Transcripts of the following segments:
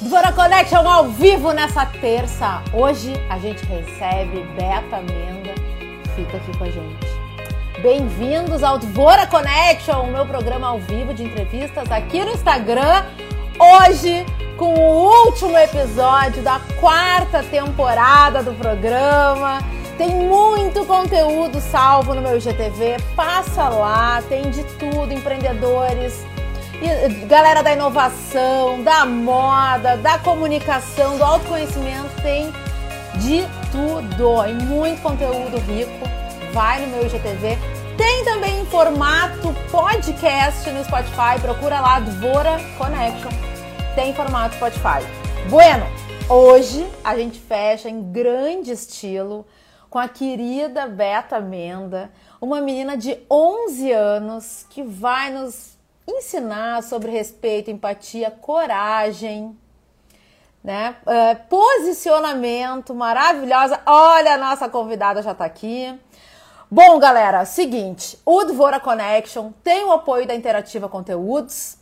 Dvora Connection ao vivo nessa terça. Hoje a gente recebe Beta Menda. Fica aqui com a gente. Bem-vindos ao Dvora Connection, o meu programa ao vivo de entrevistas aqui no Instagram. Hoje, com o último episódio da quarta temporada do programa. Tem muito conteúdo salvo no meu IGTV. Passa lá, tem de tudo, empreendedores, galera da inovação, da moda, da comunicação, do autoconhecimento, tem de tudo. E muito conteúdo rico. Vai no meu IGTV. Tem também em formato podcast no Spotify. Procura lá, Dvora Connection. Tem formato Spotify. Bueno, hoje a gente fecha em grande estilo com a querida Beta Menda, uma menina de 11 anos que vai nos ensinar sobre respeito, empatia, coragem, né? Uh, posicionamento maravilhosa. Olha, a nossa convidada já está aqui. Bom, galera, seguinte, o Dvora Connection tem o apoio da Interativa Conteúdos.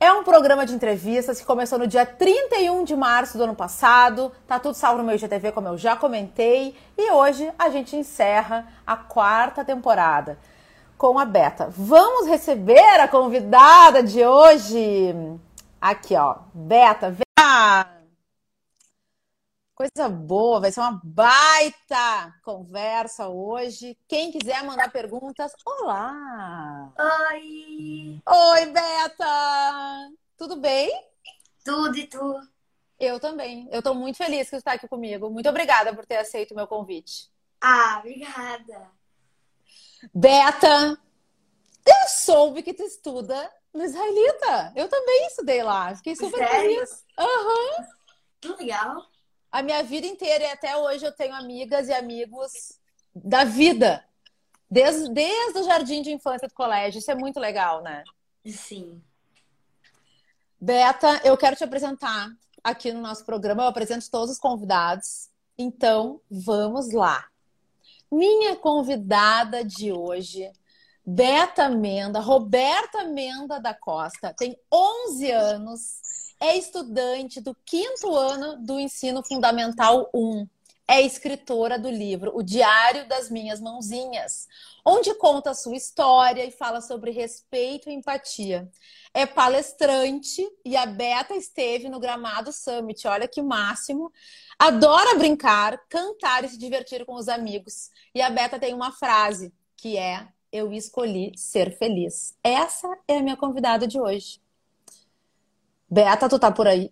É um programa de entrevistas que começou no dia 31 de março do ano passado. Tá tudo salvo no meu IGTV, como eu já comentei. E hoje a gente encerra a quarta temporada com a Beta. Vamos receber a convidada de hoje. Aqui, ó. Beta, vem. Coisa boa, vai ser uma baita conversa hoje. Quem quiser mandar perguntas, olá! Oi! Oi, Beta! Tudo bem? Tudo e tu? Eu também. Eu tô muito feliz que você está aqui comigo. Muito obrigada por ter aceito o meu convite. Ah, obrigada. Beta, eu soube que tu estuda no Israelita. Eu também estudei lá. Fiquei super Sério? feliz. Aham. Que legal. A minha vida inteira e até hoje eu tenho amigas e amigos da vida. Desde, desde o jardim de infância do colégio. Isso é muito legal, né? Sim. Beta, eu quero te apresentar aqui no nosso programa. Eu apresento todos os convidados. Então, vamos lá. Minha convidada de hoje, Beta Menda, Roberta Menda da Costa, tem 11 anos, é estudante do quinto ano do Ensino Fundamental 1. É escritora do livro O Diário das Minhas Mãozinhas, onde conta sua história e fala sobre respeito e empatia. É palestrante e a Beta esteve no Gramado Summit, olha que máximo. Adora brincar, cantar e se divertir com os amigos. E a Beta tem uma frase que é: Eu escolhi ser feliz. Essa é a minha convidada de hoje. Beta, tu tá por aí?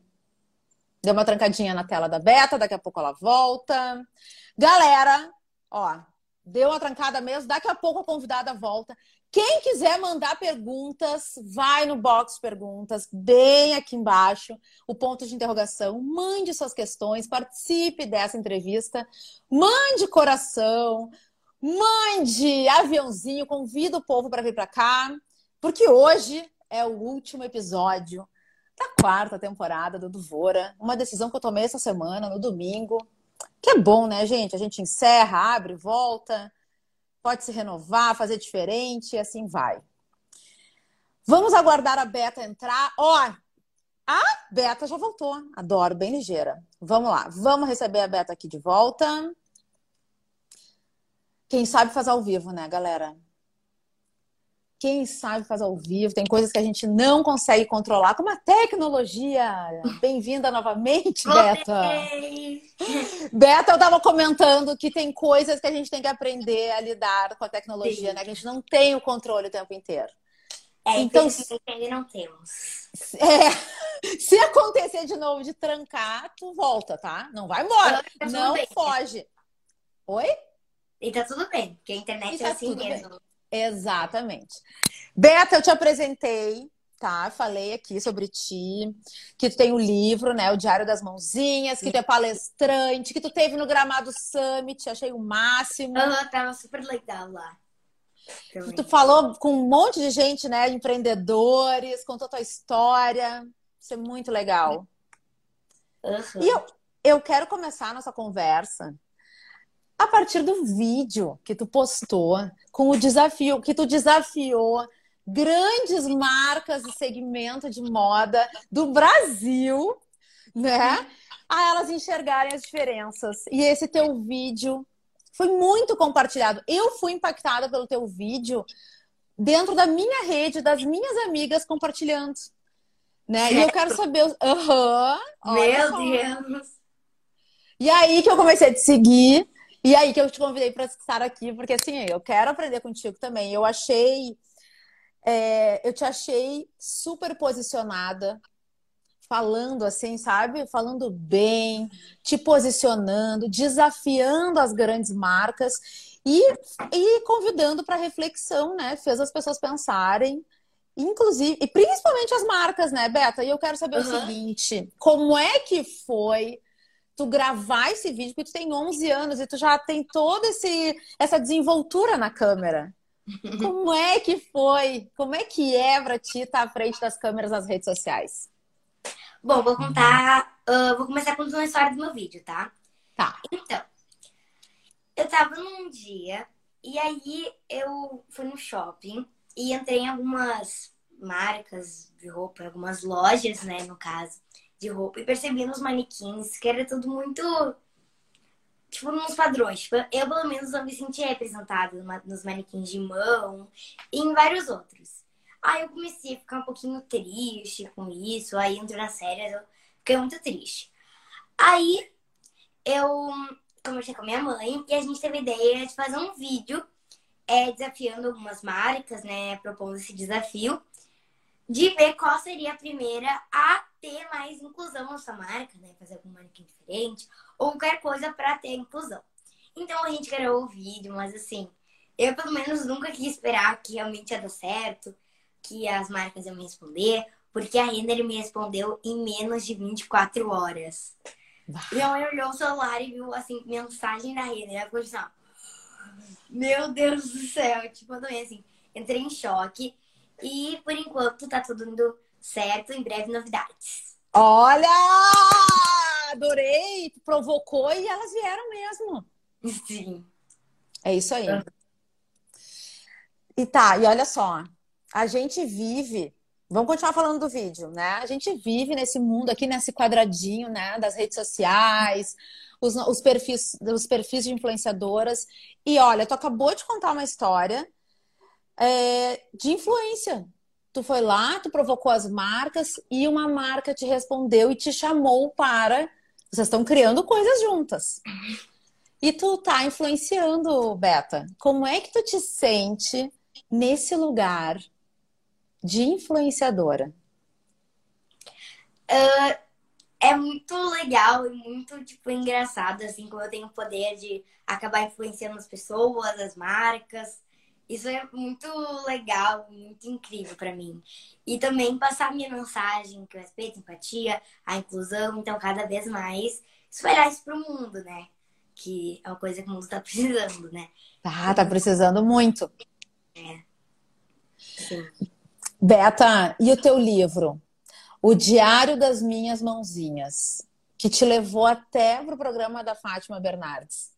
Deu uma trancadinha na tela da Beta, daqui a pouco ela volta. Galera, ó, deu uma trancada mesmo, daqui a pouco a convidada volta. Quem quiser mandar perguntas, vai no box perguntas, bem aqui embaixo, o ponto de interrogação. Mande suas questões, participe dessa entrevista, mande coração, mande aviãozinho, convida o povo para vir para cá, porque hoje é o último episódio da quarta temporada do Duvora. Uma decisão que eu tomei essa semana, no domingo. Que é bom, né, gente? A gente encerra, abre, volta, pode se renovar, fazer diferente e assim vai. Vamos aguardar a Beta entrar. Ó, a Beta já voltou. Adoro, bem ligeira. Vamos lá, vamos receber a Beta aqui de volta. Quem sabe faz ao vivo, né, galera? Quem sabe faz ao vivo, tem coisas que a gente não consegue controlar, como a tecnologia. Bem-vinda novamente, Beta. Beta, eu tava comentando que tem coisas que a gente tem que aprender a lidar com a tecnologia, Sim. né? Que a gente não tem o controle o tempo inteiro. É, Então, ainda não temos. É, se acontecer de novo de trancar, tu volta, tá? Não vai embora. Tá Não bem. foge. Oi? E tá tudo bem, porque a internet é tá assim tudo bem. Exatamente. Beta, eu te apresentei, tá? Falei aqui sobre ti, que tu tem o livro, né? O Diário das Mãozinhas, que tu é palestrante, que tu teve no Gramado Summit, achei o máximo. Aham, tava super legal lá. Também. Tu falou com um monte de gente, né? Empreendedores, contou tua história. Isso é muito legal. Aham. E eu, eu quero começar a nossa conversa a partir do vídeo que tu postou com o desafio, que tu desafiou grandes marcas e segmento de moda do Brasil né? A elas enxergarem as diferenças. E esse teu vídeo foi muito compartilhado. Eu fui impactada pelo teu vídeo dentro da minha rede, das minhas amigas compartilhando. Né? E eu quero saber. Aham. Uhum, Meu Deus! E aí que eu comecei a te seguir. E aí que eu te convidei para estar aqui, porque assim, eu quero aprender contigo também. Eu achei. É, eu te achei super posicionada, falando assim, sabe? Falando bem, te posicionando, desafiando as grandes marcas e, e convidando para reflexão, né? Fez as pessoas pensarem, inclusive, e principalmente as marcas, né, Beta? E eu quero saber uhum. o seguinte: como é que foi tu gravar esse vídeo? Porque tu tem 11 anos e tu já tem toda esse, essa desenvoltura na câmera. Como é que foi? Como é que é pra ti estar à frente das câmeras nas redes sociais? Bom, vou contar. Uh, vou começar contando a história do meu vídeo, tá? Tá. Então, eu tava num dia e aí eu fui no shopping e entrei em algumas marcas de roupa, algumas lojas, né, no caso, de roupa, e percebi nos manequins que era tudo muito. Tipo, nos padrões. Tipo, eu, pelo menos, não me sentia representada nos manequins de mão e em vários outros. Aí eu comecei a ficar um pouquinho triste com isso. Aí entrou na série, eu fiquei muito triste. Aí eu conversei com a minha mãe e a gente teve a ideia de fazer um vídeo é, desafiando algumas marcas, né? Propondo esse desafio de ver qual seria a primeira a ter mais inclusão na sua marca, né? Fazer algum manequim diferente ou qualquer coisa para ter inclusão. Então a gente gravou o vídeo, mas assim, eu pelo menos nunca quis esperar que realmente ia dar certo que as marcas iam me responder, porque a Renner me respondeu em menos de 24 horas. Minha mãe olhou o celular e viu, assim, mensagem da Renner. Ela ficou assim, ó, meu Deus do céu. Tipo, eu também, assim, entrei em choque. E, por enquanto, tá tudo indo certo. Em breve, novidades. Olha! Adorei! Provocou e elas vieram mesmo. Sim. É isso aí. E tá, e olha só a gente vive. Vamos continuar falando do vídeo, né? A gente vive nesse mundo aqui, nesse quadradinho, né? Das redes sociais, os, os, perfis, os perfis de influenciadoras. E olha, tu acabou de contar uma história é, de influência. Tu foi lá, tu provocou as marcas e uma marca te respondeu e te chamou para. Vocês estão criando coisas juntas. E tu tá influenciando, Beta. Como é que tu te sente nesse lugar de influenciadora? Uh, é muito legal e muito, tipo, engraçado, assim, como eu tenho o poder de acabar influenciando as pessoas, as marcas. Isso é muito legal, muito incrível para mim. E também passar minha mensagem, que eu respeito, empatia, a inclusão, então cada vez mais espalhar isso pro mundo, né? Que é uma coisa que o mundo tá precisando, né? Ah, tá precisando muito. É. Sim. Beta, e o teu livro? O Diário das Minhas Mãozinhas, que te levou até pro programa da Fátima Bernardes.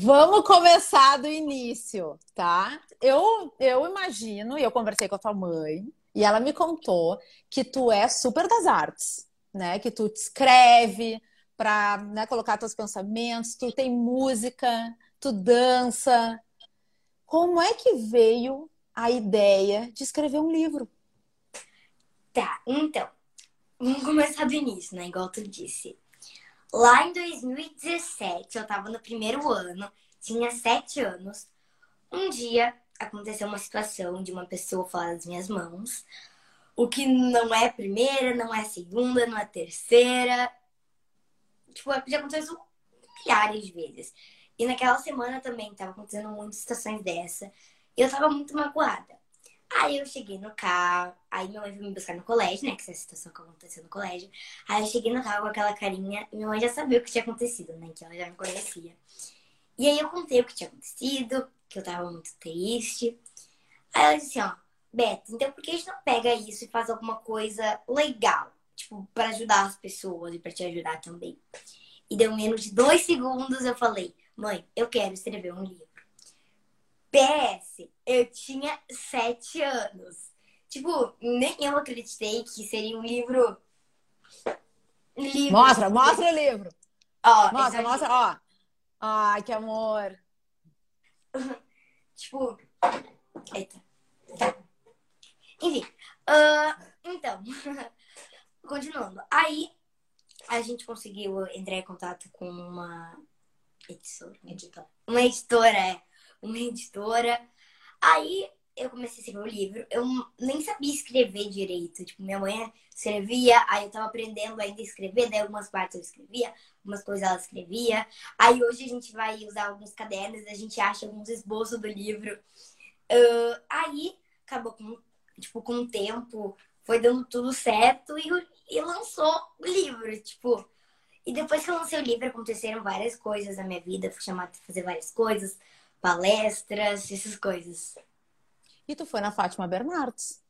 Vamos começar do início, tá? Eu, eu imagino, e eu conversei com a tua mãe, e ela me contou que tu é super das artes, né? Que tu te escreve para né, colocar teus pensamentos, tu tem música, tu dança. Como é que veio a ideia de escrever um livro? Tá, então, vamos começar do início, né? Igual tu disse. Lá em 2017, eu tava no primeiro ano, tinha sete anos. Um dia aconteceu uma situação de uma pessoa falar das minhas mãos, o que não é primeira, não é segunda, não é terceira. Tipo, já aconteceu milhares de vezes. E naquela semana também tava acontecendo muitas situações dessa. Eu tava muito magoada. Aí eu cheguei no carro, aí minha mãe foi me buscar no colégio, né? Que essa situação que aconteceu no colégio. Aí eu cheguei no carro com aquela carinha e minha mãe já sabia o que tinha acontecido, né? Que ela já me conhecia. E aí eu contei o que tinha acontecido, que eu tava muito triste. Aí ela disse assim, ó, Beto, então por que a gente não pega isso e faz alguma coisa legal? Tipo, para ajudar as pessoas e para te ajudar também. E deu menos de dois segundos, eu falei, mãe, eu quero escrever um livro. PS, eu tinha sete anos. Tipo, nem eu acreditei que seria um livro Livro. Mostra, mostra o livro. Ó, Mostra, mostra, ó. Ai, que amor. Tipo. Eita. Enfim. ah, então. Continuando. Aí a gente conseguiu entrar em contato com uma editora. Editor. Uma editora, é. Uma editora. Aí eu comecei a escrever o livro. Eu nem sabia escrever direito. Tipo, minha mãe escrevia, aí eu tava aprendendo ainda a escrever, daí algumas partes eu escrevia, algumas coisas ela escrevia. Aí hoje a gente vai usar alguns cadernos, a gente acha alguns esboços do livro. Ah, aí acabou com, tipo, com o tempo, foi dando tudo certo e, e lançou o livro, tipo. E depois que eu lancei o livro, aconteceram várias coisas na minha vida. Fui chamada para fazer várias coisas, palestras, essas coisas. E tu foi na Fátima Bernardes.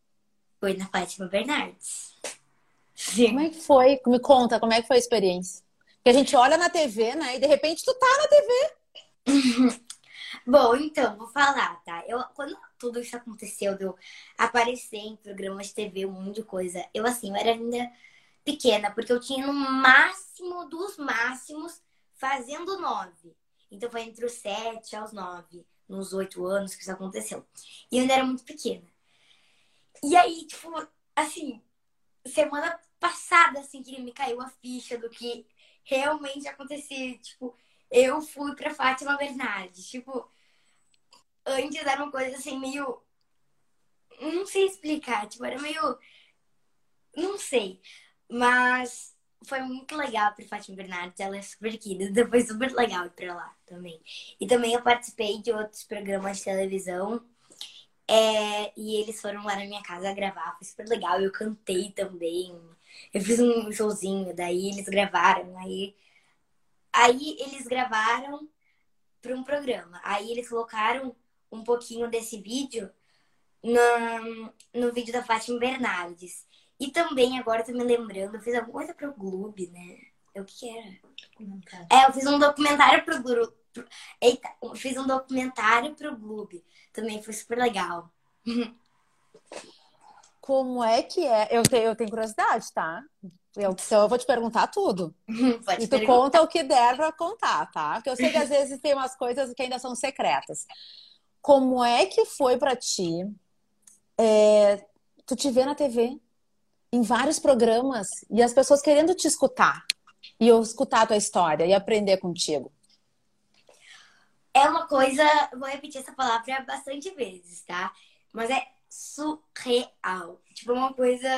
Foi na Fátima Bernardes. Como Sim. é que foi? Me conta, como é que foi a experiência? Porque a gente olha na TV, né? E de repente tu tá na TV. Bom, então, vou falar, tá? Eu, quando tudo isso aconteceu, de eu aparecer em programas de TV, um monte de coisa, eu, assim, eu era ainda pequena, porque eu tinha no máximo dos máximos fazendo nove. Então foi entre os sete aos nove, nos oito anos que isso aconteceu. E eu ainda era muito pequena. E aí, tipo, assim, semana passada, assim, que me caiu a ficha do que realmente acontecia. Tipo, eu fui pra Fátima Bernardes. Tipo, antes era uma coisa assim, meio. Não sei explicar, tipo, era meio. Não sei. Mas foi muito legal pra Fátima Bernardes, ela é super querida, foi super legal ir pra lá também. E também eu participei de outros programas de televisão. é, e eles foram lá na minha casa gravar, foi super legal. Eu cantei também. Eu fiz um showzinho, daí eles gravaram. Aí, aí eles gravaram para um programa. Aí eles colocaram um pouquinho desse vídeo no, no vídeo da Fátima Bernardes. E também, agora eu tô me lembrando, eu fiz alguma coisa pro Globo, né? O que era? É, eu fiz um documentário pro Globo. Eita, eu fiz um documentário pro Globo. Também foi super legal. Como é que é? Eu tenho, eu tenho curiosidade, tá? Eu, então eu vou te perguntar tudo. Pode E tu perguntar. conta o que der pra contar, tá? Porque eu sei que às vezes tem umas coisas que ainda são secretas. Como é que foi pra ti é, tu te vê na TV, em vários programas, e as pessoas querendo te escutar, e eu escutar a tua história e aprender contigo? É uma coisa, vou repetir essa palavra bastante vezes, tá? Mas é surreal. Tipo, é uma coisa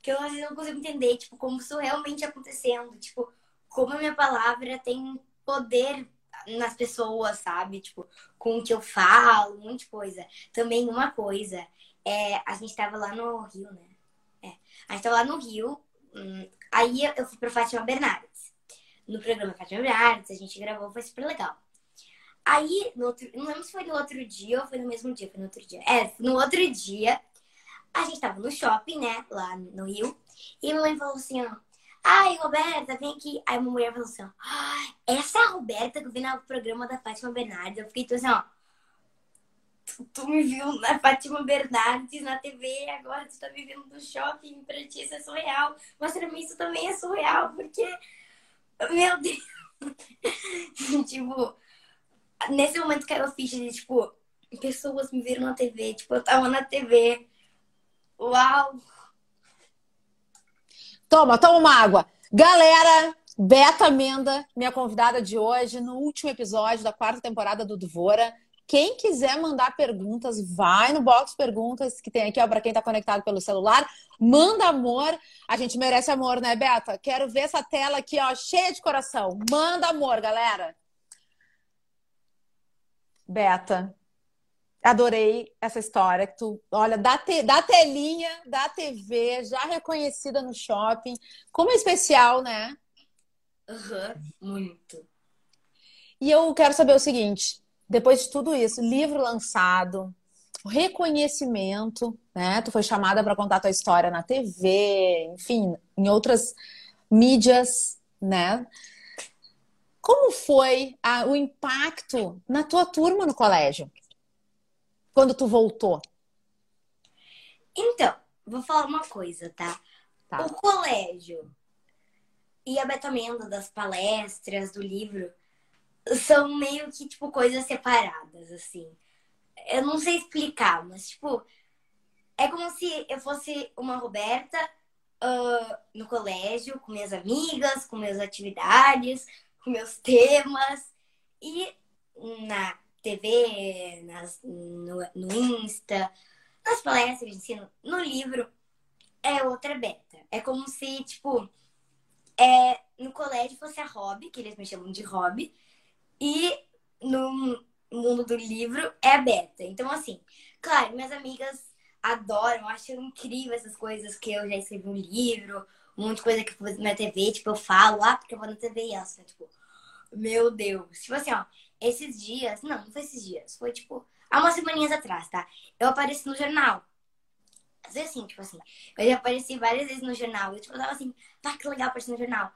que eu às vezes não consigo entender, tipo, como isso realmente acontecendo. Tipo, como a minha palavra tem poder nas pessoas, sabe? Tipo, com o que eu falo, um monte de coisa. Também uma coisa, é, a gente tava lá no Rio, né? É, a gente tava lá no Rio, hum, aí eu fui pra Fátima Bernardes. No programa Fátima Bernardes, a gente gravou, foi super legal. Aí, no outro, não lembro se foi no outro dia ou foi no mesmo dia, foi no outro dia. É, no outro dia, a gente tava no shopping, né, lá no Rio, e a mamãe falou assim, ó, ai, Roberta, vem aqui. Aí a mulher falou assim, ó, "Ai, essa é a Roberta que eu vi no programa da Fátima Bernardes. Eu fiquei tipo assim, ó, tu, me viu na Fátima Bernardes na TV, agora tu tá me vendo no shopping, pra ti isso é surreal. Mas pra mim isso também é surreal, porque, meu Deus, tipo nesse momento caiu a ficha de, tipo, pessoas me viram na TV. Tipo, eu tava na TV. Uau! Toma, toma uma água. Galera, Beta Menda, minha convidada de hoje, no último episódio da quarta temporada do Dvora. Quem quiser mandar perguntas, vai no box perguntas que tem aqui, ó, para quem tá conectado pelo celular. Manda amor. A gente merece amor, né, Beta? Quero ver essa tela aqui, ó, cheia de coração. Manda amor, galera. Beta, adorei essa história que tu, olha, da, te, da telinha, da TV, já reconhecida no shopping. Como é especial, né? Aham, muito. E eu quero saber o seguinte: depois de tudo isso, livro lançado, reconhecimento, né? Tu foi chamada para contar tua história na TV, enfim, em outras mídias, né? Como foi a- o impacto na tua turma no colégio? Quando tu voltou? Então, vou falar uma coisa, tá? Tá. O colégio e a Betamenda das palestras, do livro, são meio que, tipo, coisas separadas, assim. Eu não sei explicar, mas, tipo, é como se eu fosse uma Roberta uh, no colégio, com minhas amigas, com minhas atividades, com meus temas. E na TV, nas, no, no Insta, nas palestras de ensino, no livro, é outra beta. É como se, tipo, é, no colégio fosse a hobby, que eles me chamam de hobby, e no mundo do livro é a beta. Então, assim, claro, minhas amigas adoram, acham incrível essas coisas que eu já escrevi um livro, de coisa que eu fiz na TV, tipo, eu falo, ah, porque eu vou na TV e essa, tipo, meu Deus. Tipo assim, ó, esses dias, não, não foi esses dias, foi tipo, há umas semaninhas atrás, tá? Eu apareci no jornal. Às vezes assim, tipo assim, eu já apareci várias vezes no jornal. Eu, tipo, eu tava assim, pá, que legal aparecer no jornal.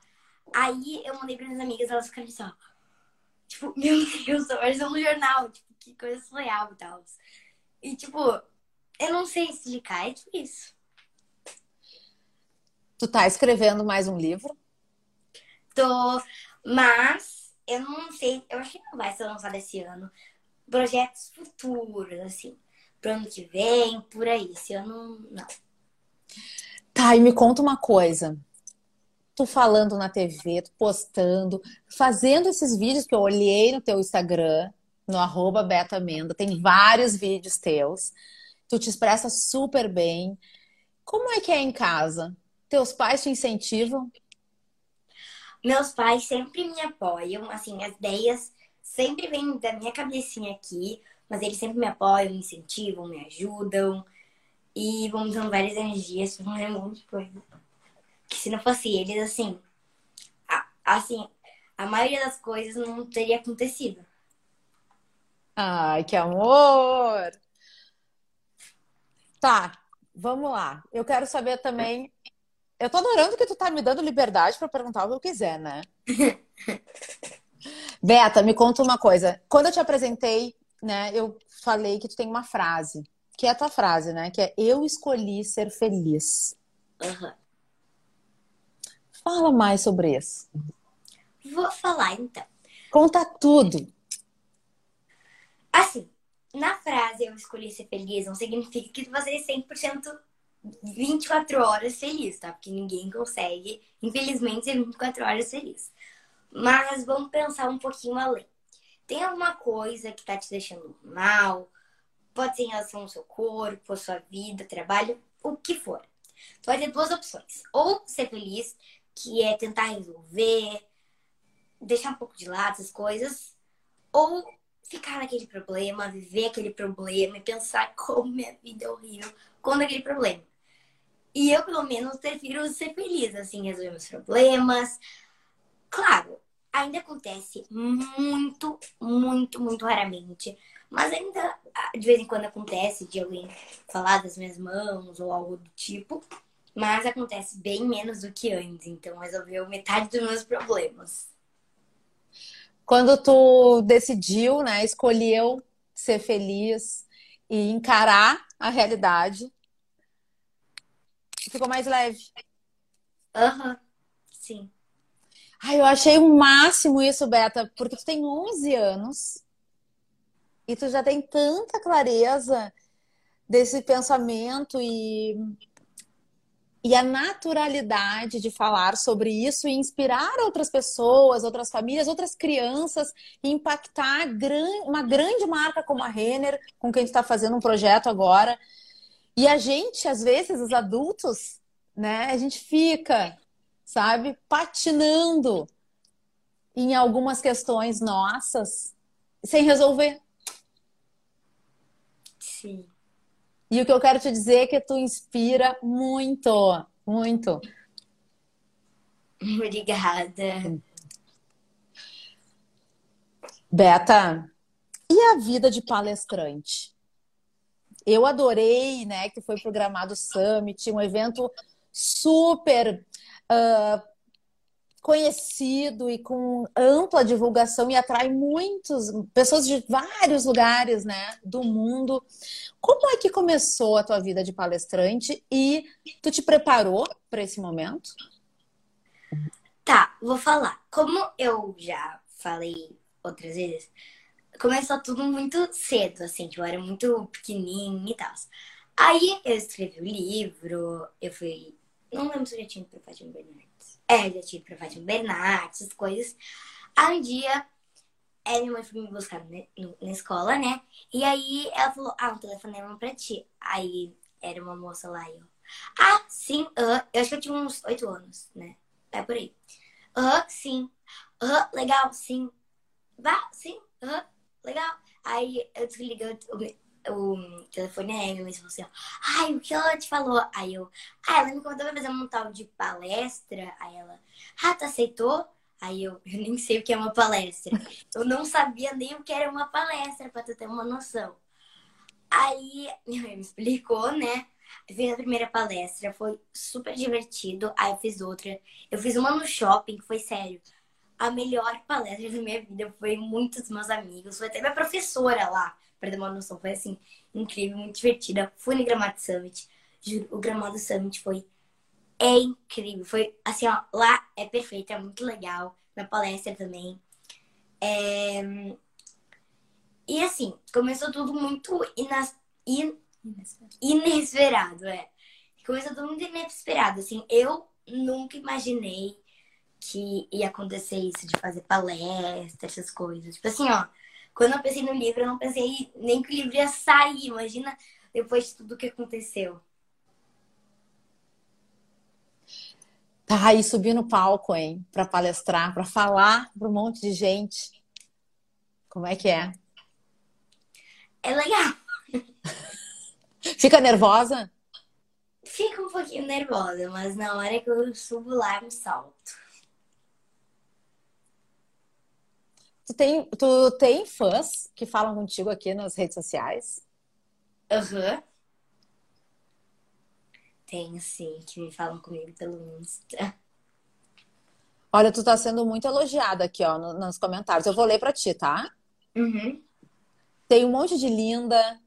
Aí eu mandei para minhas amigas, elas ficaram assim, ó. Tipo, meu Deus, apareceu no jornal. Tipo, que coisa surreal e tal. E, tipo, eu não sei explicar, é tipo isso. Tu tá escrevendo mais um livro? Tô, mas eu não sei, eu acho que não vai ser lançado esse ano. Projetos futuros, assim pro ano que vem, por aí. Esse ano, não. Tá, e me conta uma coisa. Tu falando na TV, tu postando, fazendo esses vídeos que eu olhei no teu Instagram, no arroba Beta Amenda, tem vários vídeos teus. Tu te expressa super bem. Como é que é em casa? Teus pais te incentivam? Meus pais sempre me apoiam, assim, as ideias sempre vêm da minha cabecinha aqui. Mas eles sempre me apoiam, me incentivam, me ajudam. E vão me dando várias energias pra fazer um monte de coisa. Que se não fosse eles, assim, a, assim, a maioria das coisas não teria acontecido. Ai, que amor! Tá, vamos lá. Eu quero saber também. Eu tô adorando que tu tá me dando liberdade para perguntar o que eu quiser, né? Beta, me conta uma coisa. Quando eu te apresentei né, eu falei que tu tem uma frase, que é a tua frase, né? Que é eu escolhi ser feliz. Uhum. Fala mais sobre isso. Vou falar então. Conta tudo. Assim, na frase eu escolhi ser feliz não significa que você é 100% 24 horas feliz, tá? Porque ninguém consegue, infelizmente, ser 24 horas feliz. Mas vamos pensar um pouquinho além tem alguma coisa que tá te deixando mal, pode ser em relação ao seu corpo, à sua vida, trabalho, o que for. Tu vai ter duas opções. Ou ser feliz, que é tentar resolver, deixar um pouco de lado essas coisas, ou ficar naquele problema, viver aquele problema e pensar como minha vida é horrível com aquele problema. E eu, pelo menos, prefiro ser feliz, assim, resolver meus problemas. Claro, ainda acontece muito, muito, muito raramente. Mas ainda de vez em quando acontece de alguém falar das minhas mãos ou algo do tipo. Mas acontece bem menos do que antes. Então resolveu metade dos meus problemas. Quando tu decidiu, né, escolheu ser feliz e encarar a realidade, ficou mais leve. Aham, uhum. sim. Ai, eu achei o máximo isso, Beta, porque tu tem 11 anos e tu já tem tanta clareza desse pensamento e, e a naturalidade de falar sobre isso e inspirar outras pessoas, outras famílias, outras crianças e impactar uma grande marca como a Renner, com quem está fazendo um projeto agora. E a gente, às vezes, os adultos, né, a gente fica sabe? Patinando em algumas questões nossas sem resolver. Sim. E o que eu quero te dizer é que tu inspira muito, muito. Obrigada. Beta, e a vida de palestrante? Eu adorei, né, que foi programado o Summit, um evento super uh, conhecido e com ampla divulgação e atrai muitas pessoas de vários lugares, né, do mundo. Como é que começou a tua vida de palestrante e tu te preparou para esse momento? Tá, vou falar. Como eu já falei outras vezes, começou tudo muito cedo, assim, tipo, eu era muito pequenininha e tal. Aí eu escrevi o livro, eu fui. Não lembro se eu já tinha ido pra Fátima. É, já tinha ido pra Fátima Bernardes, essas coisas. Aí um dia, é, minha mãe foi me buscar na, na escola, né? E aí ela falou: Ah, um telefonema pra ti. Aí era uma moça lá e eu. Ah, sim, uh, eu acho que eu tinha uns oito anos, né? É por aí. Ah, uh, sim. Ah, uh, legal, sim. Vá, sim, ah, legal. Aí eu desliguei o, o telefone aí, minha mãe falou assim, ó, ai, o que ela te falou? Aí eu, ah, ela me contou pra fazer um tal de palestra. Aí ela, ah, tu aceitou? Aí eu, eu nem sei o que é uma palestra. Eu não sabia nem o que era uma palestra, pra tu ter uma noção. Aí minha mãe me explicou, né? Fiz a primeira palestra, foi super divertido. Aí eu fiz outra. Eu fiz uma no shopping, que foi sério. A melhor palestra da minha vida foi muitos meus amigos. Foi até minha professora lá, pra dar uma noção. Foi assim, incrível, muito divertida. Fui no Gramado Summit. Juro, o Gramado Summit foi é incrível. Foi assim, ó, lá é perfeito, é muito legal. Na palestra também. É... E assim, começou tudo muito inas... in... inesperado, é. Começou tudo muito inesperado, assim. Eu nunca imaginei que ia acontecer isso, de fazer palestra, essas coisas. Tipo assim, ó, quando eu pensei no livro, eu não pensei nem que o livro ia sair. Imagina depois de tudo que aconteceu. Tá, e subir no palco, hein? Para palestrar, para falar para um monte de gente. Como é que é? É legal. Fica nervosa? Fica um pouquinho nervosa, mas na hora que eu subo lá, eu me salto. Tu tem, tu tem fãs que falam contigo aqui nas redes sociais? Aham. Uhum. Tem, sim, que me falam comigo pelo Insta. Olha, tu tá sendo muito elogiada aqui, ó, nos comentários. Eu vou ler pra ti, tá? Uhum. Tem um monte de linda.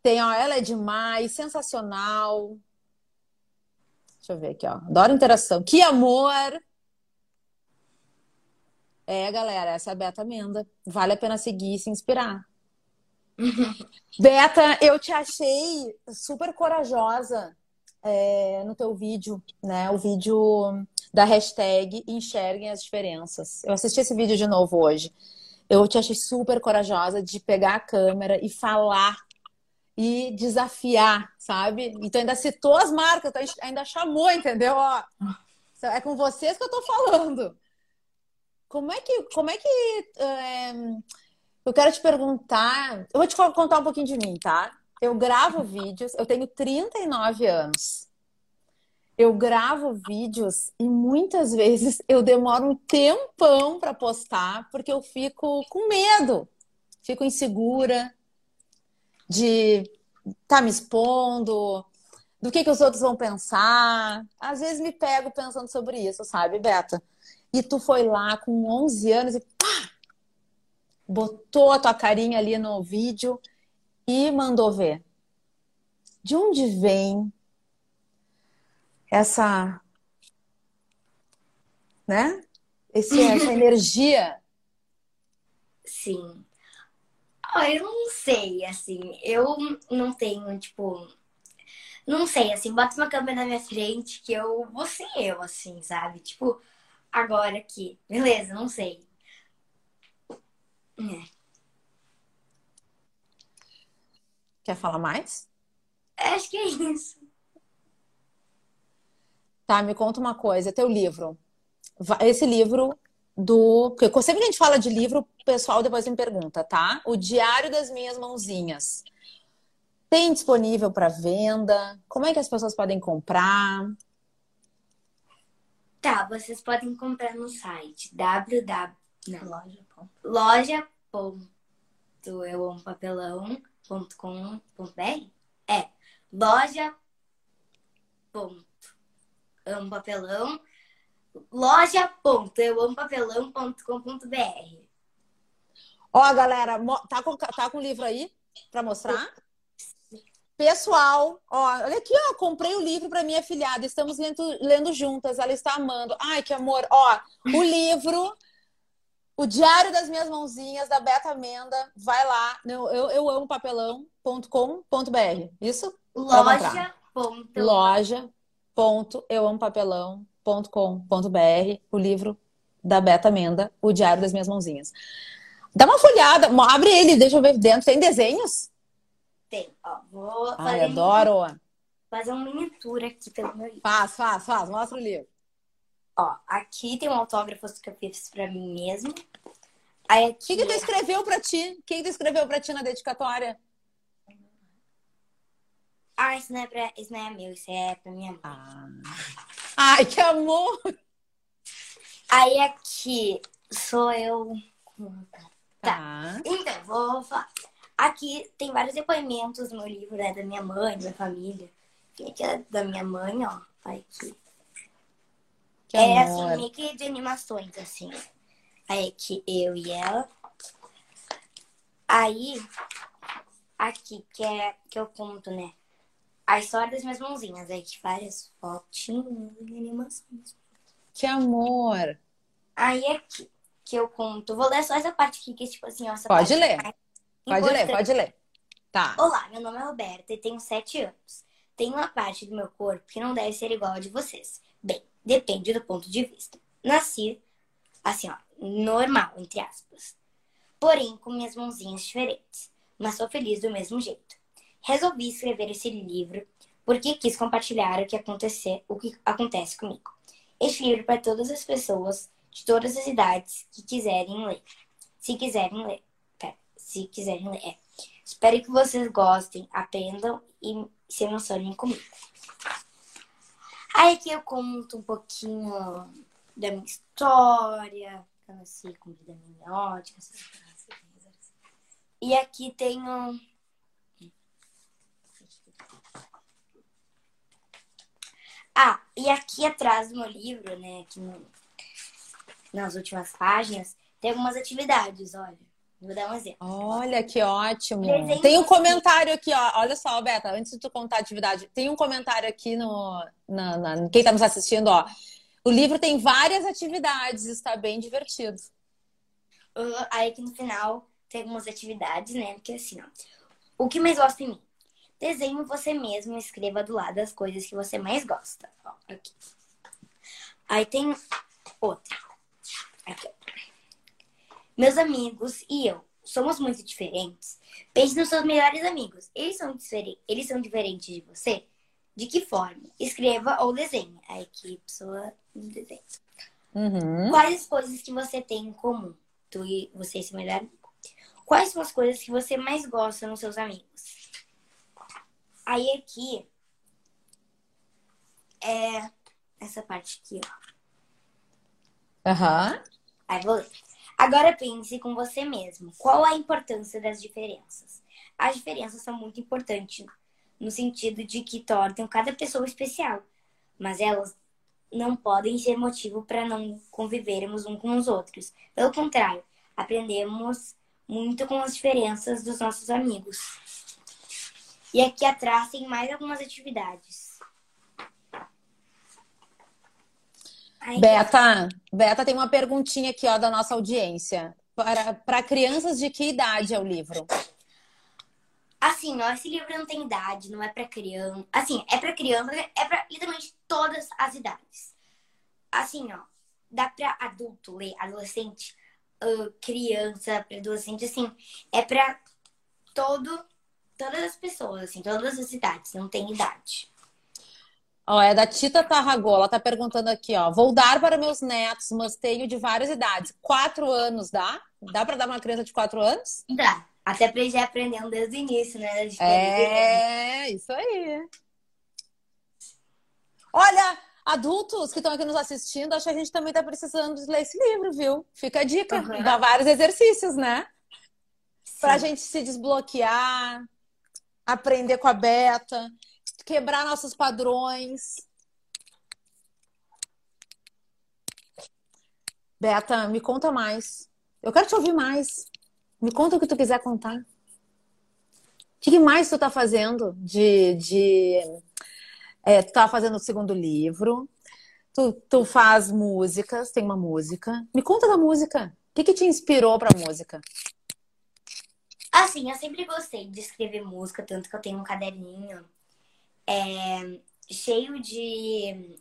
Tem, ó, ela é demais, sensacional. Deixa eu ver aqui, ó. Adoro interação. Que amor! É, galera, essa é a Beta Menda. Vale a pena seguir e se inspirar. Beta, eu te achei super corajosa é, no teu vídeo, né? O vídeo da hashtag Enxerguem as Diferenças. Eu assisti esse vídeo de novo hoje. Eu te achei super corajosa de pegar a câmera e falar e desafiar, sabe? Então ainda citou as marcas, então ainda chamou, entendeu? Ó, é com vocês que eu tô falando. Como é que, como é que é, eu quero te perguntar? Eu vou te contar um pouquinho de mim, tá? Eu gravo vídeos, eu tenho 39 anos. Eu gravo vídeos e muitas vezes eu demoro um tempão para postar porque eu fico com medo, fico insegura de estar tá me expondo, do que, que os outros vão pensar. Às vezes me pego pensando sobre isso, sabe, Beta? E tu foi lá com 11 anos e pá! Botou a tua carinha ali no vídeo e mandou ver. De onde vem essa, né? Esse, essa energia? Sim. Oh, eu não sei, assim, eu não tenho, tipo, não sei, assim, bota uma câmera na minha frente que eu vou ser eu, assim, sabe? Tipo, agora aqui, beleza, não sei. É. Quer falar mais? Acho que é isso. Tá, me conta uma coisa, teu livro. Esse livro do. Porque sempre que a gente fala de livro, o pessoal depois me pergunta, tá? O Diário das Minhas Mãozinhas. Tem disponível para venda? Como é que as pessoas podem comprar? Tá, vocês podem comprar no site www. Loja. Loja. Eu amo papelão .com.br é loja ponto amo papelão loja ponto eu amo papelão.com.br Ó, galera, tá com, tá com o livro aí para mostrar? Pessoal, ó, olha aqui, ó, comprei o livro para minha filhada, estamos lendo, lendo juntas, ela está amando. Ai, que amor. Ó, o livro, o Diário das Minhas Mãozinhas, da Beta Amenda, vai lá, eu, eu, eu amo papelão.com.br, isso? Loja. Loja. Ponto, eu amo papelão.com.br, o livro da Beta Amenda, o Diário das Minhas Mãozinhas. Dá uma folhada, abre ele, deixa eu ver dentro. Tem desenhos? Tem, ó. Vou Ai, adoro. Fazer uma miniatura aqui pelo meu livro. Faz, faz, faz. Mostra o livro. Ó, aqui tem um autógrafo que eu fiz pra mim mesmo. Aí aqui... O que, que tu escreveu pra ti? Quem tu escreveu pra ti na dedicatória? Ah, isso não é, pra... isso não é meu, isso é pra minha mãe. Ah. Ai, que amor! Aí aqui sou eu. Tá. tá. Então, vou falar. Aqui tem vários depoimentos no livro, né? Da minha mãe, da minha família. Aqui é da minha mãe, ó. Aqui. Que é assim, amor. assim, meio que de animações, assim. Aí aqui eu e ela. Aí, aqui, que é que eu conto, né? A história das minhas mãozinhas. Aí que várias fotinhas e animações. Que amor! Aí aqui, que eu conto. Vou ler só essa parte aqui, que é tipo assim, ó. Pode ler. Pode ler, pode ler. Tá. Olá, meu nome é Roberta e tenho 7 anos. Tenho uma parte do meu corpo que não deve ser igual a de vocês. Bem, depende do ponto de vista. Nasci, assim, ó, normal, entre aspas. Porém, com minhas mãozinhas diferentes. Mas sou feliz do mesmo jeito. Resolvi escrever esse livro porque quis compartilhar o que, acontecer, o que acontece comigo. Este livro é para todas as pessoas de todas as idades que quiserem ler. Se quiserem ler se quiserem ler. É. Espero que vocês gostem, aprendam e se emocionem comigo. Aí aqui eu conto um pouquinho da minha história, eu nasci com vida miniótica, E aqui tenho Ah, e aqui atrás do meu livro, né, aqui no... nas últimas páginas, tem algumas atividades, olha. Vou dar um exemplo. Olha que ótimo. Tem um comentário aqui, ó. Olha só, Beta, antes de tu contar a atividade, tem um comentário aqui no. Na, na, quem está nos assistindo, ó. O livro tem várias atividades, está bem divertido. Uh, aí aqui no final tem algumas atividades, né? Porque assim, ó. O que mais gosta em mim? Desenhe você mesmo e escreva do lado as coisas que você mais gosta. Ó, aqui. Aí tem outra. Aqui, ó. Meus amigos e eu somos muito diferentes. Pense nos seus melhores amigos. Eles são, diferentes, eles são diferentes de você? De que forma? Escreva ou desenhe. Aí que pessoa desenha. Uhum. Quais as coisas que você tem em comum? Tu e você e seu melhor amigo. Quais são as coisas que você mais gosta nos seus amigos? Aí aqui é essa parte aqui, ó. Aham. Uhum. Aí vou ler. Agora pense com você mesmo. Qual a importância das diferenças? As diferenças são muito importantes no sentido de que tornam cada pessoa especial, mas elas não podem ser motivo para não convivermos uns com os outros. Pelo contrário, aprendemos muito com as diferenças dos nossos amigos. E aqui atrás tem mais algumas atividades. Beta, Beta tem uma perguntinha aqui ó, da nossa audiência. Para, para crianças de que idade é o livro? Assim, ó, esse livro não tem idade, não é para criança. Assim, é para criança, é para literalmente todas as idades. Assim, ó, dá para adulto ler, adolescente, uh, criança, para adolescente, assim, é para todo, todas as pessoas, assim, todas as idades, não tem idade. Ó, é da Tita Tarragó, ela tá perguntando aqui, ó. Vou dar para meus netos, mas tenho de várias idades. Quatro anos, dá? Dá para dar uma criança de quatro anos? Dá. Até pra eles já aprendendo desde o início, né? É, isso aí. Olha, adultos que estão aqui nos assistindo, acho que a gente também tá precisando de ler esse livro, viu? Fica a dica. Uhum. Dá vários exercícios, né? Sim. Pra gente se desbloquear, aprender com a beta quebrar nossos padrões. Beta, me conta mais. Eu quero te ouvir mais. Me conta o que tu quiser contar. que mais tu tá fazendo de. de é, tu tá fazendo o segundo livro, tu, tu faz músicas, tem uma música. Me conta da música. O que, que te inspirou pra música? Assim, eu sempre gostei de escrever música, tanto que eu tenho um caderninho é, cheio de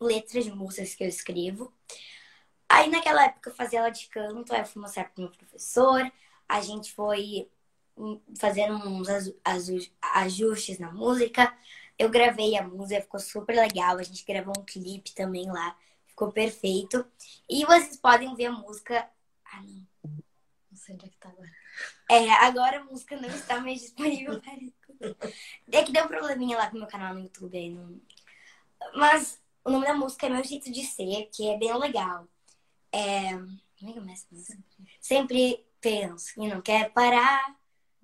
letras de músicas que eu escrevo. Aí naquela época eu fazia aula de canto, aí eu fui mostrar pro meu professor, a gente foi fazendo uns ajustes na música. Eu gravei a música, ficou super legal. A gente gravou um clipe também lá, ficou perfeito. E vocês podem ver a música. Ah, não. Não sei onde é que tá agora. É, agora a música não está mais disponível. É que deu um probleminha lá com o meu canal no YouTube aí. Não... Mas o nome da música é Meu Jeito de Ser, que é bem legal. É. Como é que começa a música? Sempre penso e não quer parar.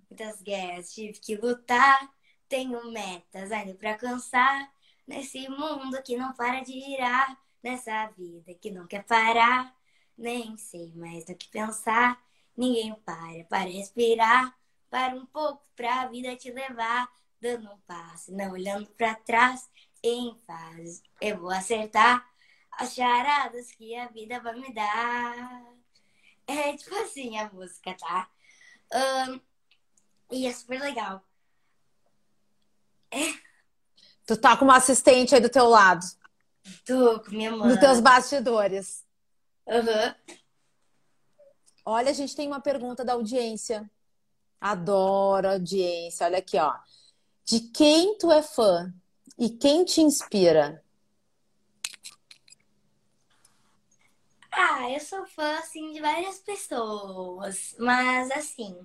Muitas guerras tive que lutar. Tenho metas ainda pra alcançar. Nesse mundo que não para de girar. Nessa vida que não quer parar. Nem sei mais do que pensar. Ninguém para para respirar. Para um pouco pra a vida te levar. Dando um passo, não olhando para trás. Em fase, eu vou acertar as charadas que a vida vai me dar. É tipo assim a música, tá? Um, e é super legal. É. Tu tá com uma assistente aí do teu lado. Tô com minha mãe. Nos teus bastidores. Uhum. Olha, a gente tem uma pergunta da audiência. Adoro audiência. Olha aqui, ó. De quem tu é fã e quem te inspira? Ah, eu sou fã, assim, de várias pessoas. Mas, assim,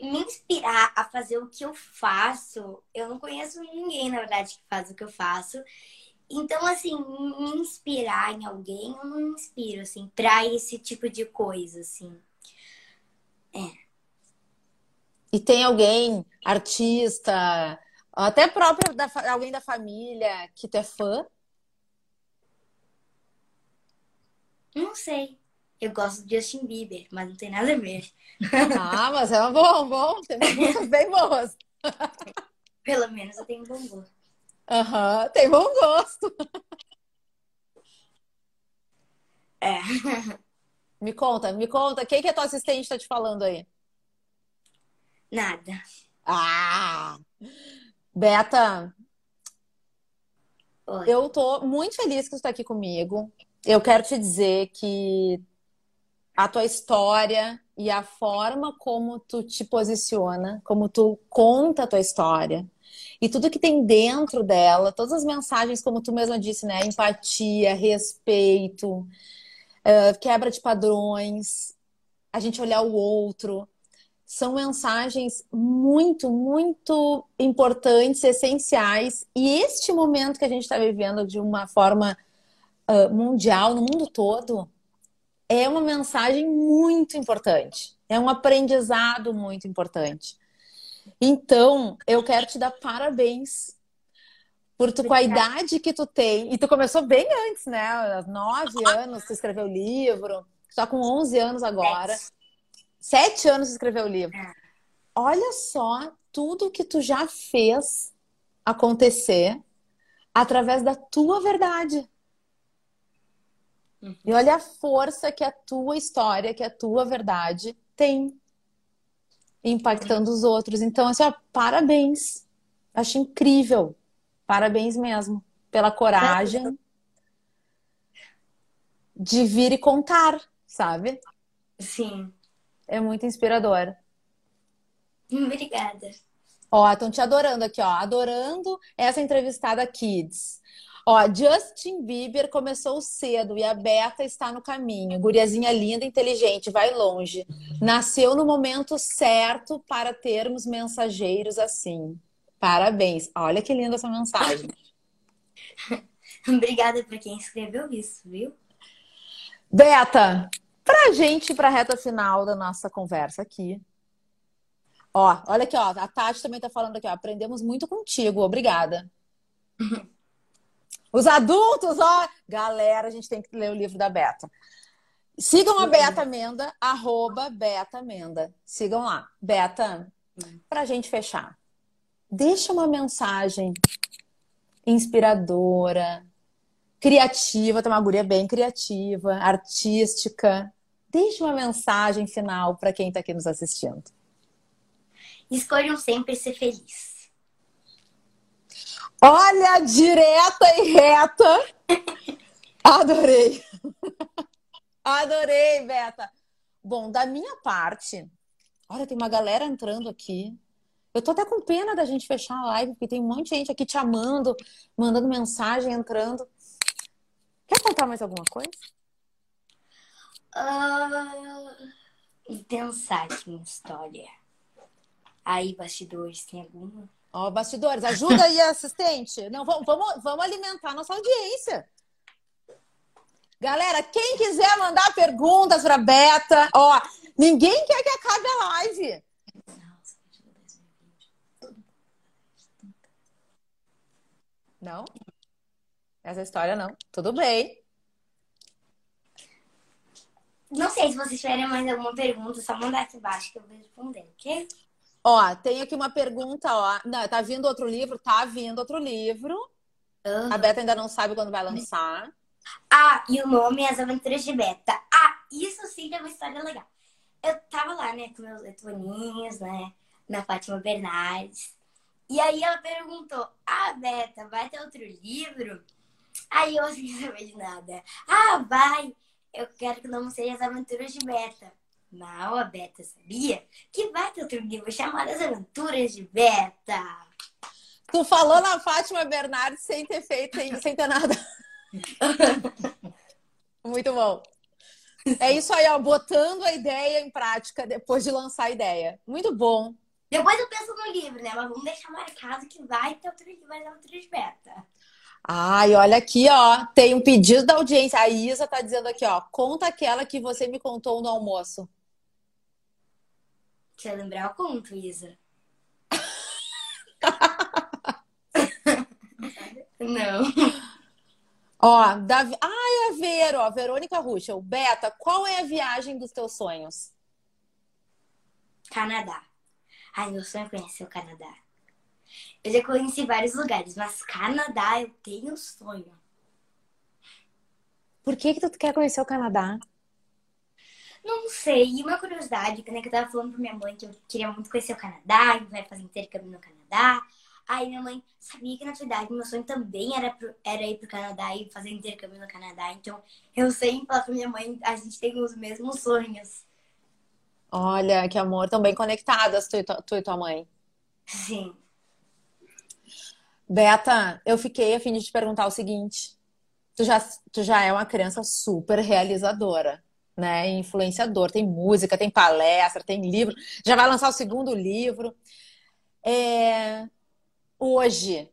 me inspirar a fazer o que eu faço, eu não conheço ninguém, na verdade, que faz o que eu faço. Então, assim, me inspirar em alguém, eu não me inspiro, assim, pra esse tipo de coisa, assim. É. E tem alguém, artista, até próprio da, alguém da família que tu é fã? Não sei. Eu gosto de Justin Bieber, mas não tem nada a ver. Ah, mas é bom, bom. Tem músicas bem boas. Pelo menos eu tenho bom gosto. Aham, uhum, tem bom gosto. É. Me conta, me conta. Quem que a tua assistente está te falando aí? Nada. Ah! Beta, Oi. eu tô muito feliz que você está aqui comigo. Eu quero te dizer que a tua história e a forma como tu te posiciona, como tu conta a tua história e tudo que tem dentro dela, todas as mensagens, como tu mesma disse, né? Empatia, respeito, uh, quebra de padrões, a gente olhar o outro. São mensagens muito, muito importantes, essenciais. E este momento que a gente está vivendo de uma forma uh, mundial, no mundo todo, é uma mensagem muito importante. É um aprendizado muito importante. Então, eu quero te dar parabéns por tu, com a idade que tu tem. E tu começou bem antes, né? Nove anos tu escreveu o livro. Tu tá com 11 anos agora. Sete, anos tu escreveu o livro. É. Olha só tudo que tu já fez acontecer através da tua verdade. Uhum. E olha a força que a tua história, que a tua verdade tem impactando os outros. Então, assim, ó, parabéns. Acho incrível. Parabéns mesmo pela coragem de vir e contar, sabe? Sim. É muito inspirador. Obrigada. Ó, estão te adorando aqui, ó. Adorando essa entrevistada Kids. Ó, Justin Bieber começou cedo e a Berta está no caminho. Guriazinha linda, inteligente, vai longe. Nasceu no momento certo para termos mensageiros assim. Parabéns. Olha que linda essa mensagem. Obrigada para quem escreveu isso, viu? Beta, pra gente ir pra reta final da nossa conversa aqui. Ó, olha aqui, ó. A Tati também tá falando aqui, ó. Aprendemos muito contigo. Obrigada. Os adultos, ó, galera, a gente tem que ler o livro da Beta. Sigam a Beta Menda, arroba Beta Menda. Sigam lá. Beta, Pra gente fechar. Deixa uma mensagem inspiradora, criativa, tem uma guria bem criativa, artística. Deixa uma mensagem final para quem está aqui nos assistindo. Escolham sempre ser feliz. Olha, direta e reta. Adorei. Adorei, Beta. Bom, da minha parte, olha, tem uma galera entrando aqui. Eu tô até com pena da gente fechar a live, porque tem um monte de gente aqui te amando, mandando mensagem, entrando. Quer contar mais alguma coisa? Uh, pensar aqui uma história. Aí, bastidores, tem alguma? Ó, bastidores, ajuda aí, assistente. Não, vamos, vamos, vamos alimentar nossa audiência. Galera, quem quiser mandar perguntas para Beta, ó, ninguém quer que acabe a live. Não? Essa história não. Tudo bem. Não sei se vocês tiverem mais alguma pergunta, só mandar aqui embaixo que eu vou responder, ok? Ó, tem aqui uma pergunta, ó. Não, tá vindo outro livro? Tá vindo outro livro. Uhum. A Beta ainda não sabe quando vai lançar. Ah, e o nome é As Aventuras de Beta. Ah, isso sim é uma história legal. Eu tava lá, né, com meus letoninhos, né, na Fátima Bernardes. E aí ela perguntou: Ah, Beta, vai ter outro livro? Aí eu sem saber de nada. Ah, vai! Eu quero que o nome seja As Aventuras de Beta. Mal a Beta sabia que vai ter outro livro chamado As Aventuras de Beta. Tu falou na Fátima Bernardes sem ter feito, sem ter nada. Muito bom. É isso aí, ó, botando a ideia em prática depois de lançar a ideia. Muito bom. Depois eu penso no livro, né? Mas vamos deixar marcado que vai ter outro livro, vai ter outro beta. Ai, olha aqui, ó. Tem um pedido da audiência. A Isa tá dizendo aqui, ó. Conta aquela que você me contou no almoço. Quer lembrar, eu conto, Isa. Não. Ó, da... ah, é a Vero, ó, Verônica Ruschel. Beta, qual é a viagem dos teus sonhos? Canadá. Ai, meu sonho é conhecer o Canadá. Eu já conheci vários lugares, mas Canadá eu tenho sonho. Por que que tu quer conhecer o Canadá? Não sei, e uma curiosidade, né, que eu tava falando pra minha mãe que eu queria muito conhecer o Canadá, que vai fazer intercâmbio no Canadá. Aí minha mãe sabia que na cidade meu sonho também era, pro, era ir pro Canadá e fazer intercâmbio no Canadá. Então eu sempre falo com minha mãe, a gente tem os mesmos sonhos. Olha, que amor, tão bem conectadas, tu e, tu, tu e tua mãe. Sim. Beta, eu fiquei a fim de te perguntar o seguinte. Tu já, tu já é uma criança super realizadora, né? Influenciador, tem música, tem palestra, tem livro. Já vai lançar o segundo livro. É hoje,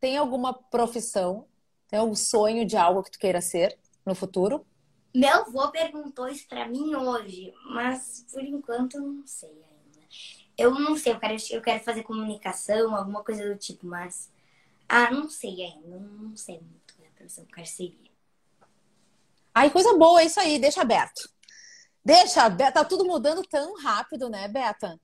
tem alguma profissão, tem algum sonho de algo que tu queira ser no futuro? Meu avô perguntou isso pra mim hoje, mas por enquanto eu não sei ainda. Eu não sei, eu quero, eu quero fazer comunicação, alguma coisa do tipo, mas. Ah, não sei ainda, não sei muito a profissão que eu quero seguir. Ai, coisa boa, é isso aí, deixa aberto. Deixa aberto, tá tudo mudando tão rápido, né, Beta?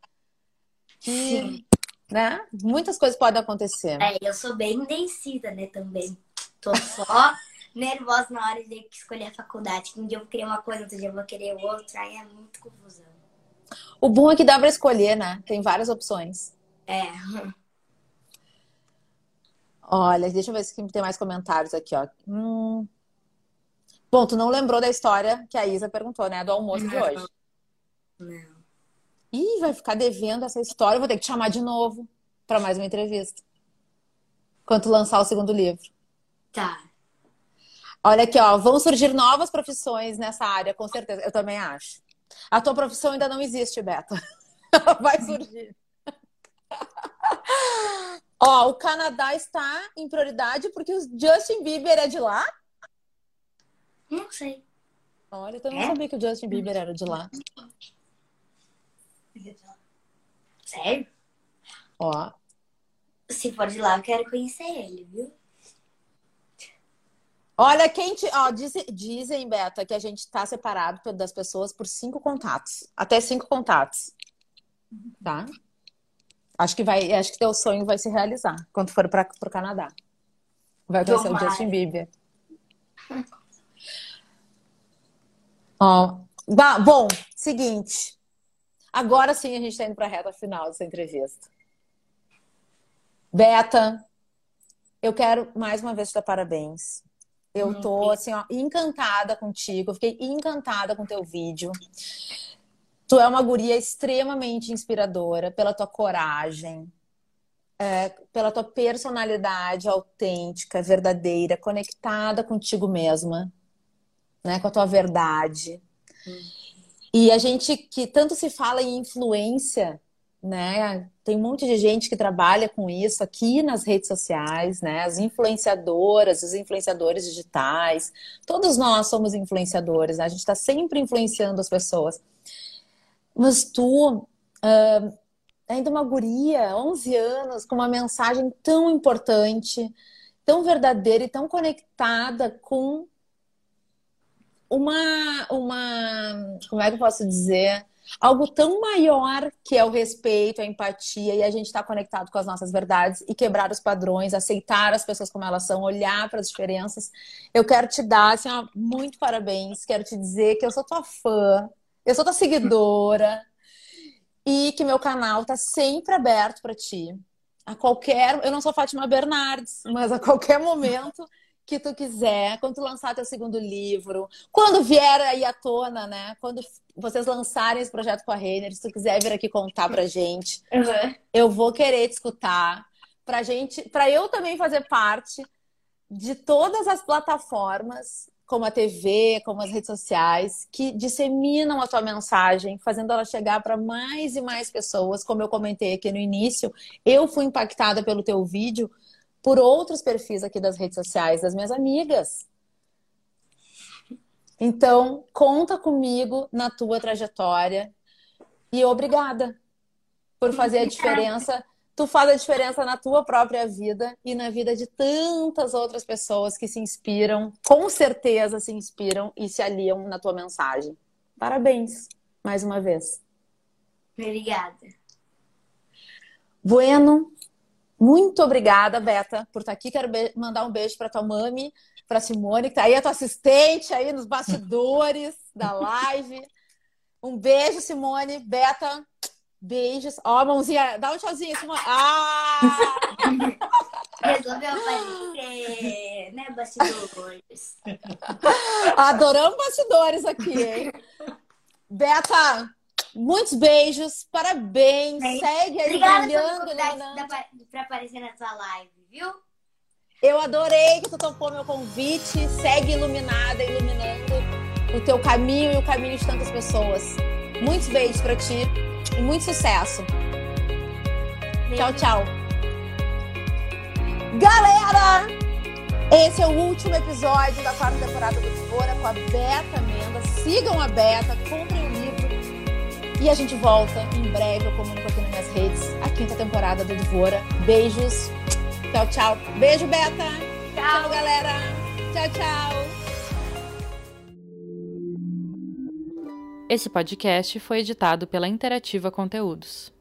Que Sim né? Muitas coisas podem acontecer. É, eu sou bem indecisa, né, também. Tô só nervosa na hora de escolher a faculdade. Um dia eu vou querer uma coisa, outro dia eu vou querer outra, aí é muito confusão. O bom é que dá pra escolher, né? Tem várias opções. É. Olha, deixa eu ver se tem mais comentários aqui, ó. Hum... Bom, tu não lembrou da história que a Isa perguntou, né? Do almoço não. de hoje. Não. Ih, vai ficar devendo essa história, eu vou ter que te chamar de novo para mais uma entrevista. Quando lançar o segundo livro. Tá. Olha aqui, ó, vão surgir novas profissões nessa área, com certeza. Eu também acho. A tua profissão ainda não existe, Beto. vai surgir. ó, o Canadá está em prioridade porque o Justin Bieber é de lá? Não sei. Olha, eu não é? sabia que o Justin Bieber era de lá. Sério? Ó. Se for de lá, eu quero conhecer ele, viu? Olha, quem te. Ó, diz, dizem, Beta, que a gente tá separado das pessoas por cinco contatos. Até cinco contatos. Tá? Acho que vai, acho que teu sonho vai se realizar quando for para o Canadá. Vai conhecer Tomara. o Justin Bieber. Ó, bom, seguinte. Agora sim a gente está indo para a reta final dessa entrevista. Beta, eu quero mais uma vez te dar parabéns. Eu tô assim, ó, encantada contigo. fiquei encantada com teu vídeo. Tu é uma guria extremamente inspiradora pela tua coragem, é, pela tua personalidade autêntica, verdadeira, conectada contigo mesma, né, com a tua verdade. Hum. E a gente que tanto se fala em influência, né? Tem um monte de gente que trabalha com isso aqui nas redes sociais, né? As influenciadoras, os influenciadores digitais, todos nós somos influenciadores, né? a gente está sempre influenciando as pessoas. Mas tu, uh, ainda uma guria, 11 anos, com uma mensagem tão importante, tão verdadeira e tão conectada com uma, uma, como é que eu posso dizer? Algo tão maior que é o respeito, a empatia e a gente estar tá conectado com as nossas verdades e quebrar os padrões, aceitar as pessoas como elas são, olhar para as diferenças. Eu quero te dar assim, muito parabéns, quero te dizer que eu sou tua fã, eu sou tua seguidora e que meu canal tá sempre aberto para ti. A qualquer, eu não sou Fátima Bernardes, mas a qualquer momento que tu quiser, quando tu lançar teu segundo livro, quando vier aí à tona, né? Quando vocês lançarem esse projeto com a Renner, se tu quiser vir aqui contar pra gente, uhum. eu vou querer te escutar pra gente, para eu também fazer parte de todas as plataformas como a TV, como as redes sociais, que disseminam a tua mensagem, fazendo ela chegar para mais e mais pessoas. Como eu comentei aqui no início, eu fui impactada pelo teu vídeo por outros perfis aqui das redes sociais, das minhas amigas. Então, conta comigo na tua trajetória e obrigada por fazer a diferença tu faz a diferença na tua própria vida e na vida de tantas outras pessoas que se inspiram, com certeza se inspiram e se aliam na tua mensagem. Parabéns, mais uma vez. Obrigada. Bueno, muito obrigada, Beta, por estar aqui. Quero mandar um beijo para tua mami, para Simone, que tá aí, a tua assistente aí nos bastidores da live. Um beijo, Simone. Beta, Beijos. Ó, a mãozinha. Dá um tchauzinho. Assim, ah! Resolveu aparecer, né, bastidores? Adoramos bastidores aqui, hein? Beta, muitos beijos, parabéns. Segue aí Obrigada brilhando. Para aparecer na sua live, viu? Eu adorei que tu topou meu convite. Segue iluminada, iluminando o teu caminho e o caminho de tantas pessoas. Muitos beijos para ti e muito sucesso. Tchau, tchau. Galera, esse é o último episódio da quarta temporada do Fora com a Beta Menda. Sigam a Beta, comprem o livro e a gente volta em breve. Eu comunico aqui nas minhas redes a quinta temporada do Devora. Beijos. Tchau, tchau. Beijo, Beta. Tchau, tchau galera. Tchau, tchau. Esse podcast foi editado pela Interativa Conteúdos.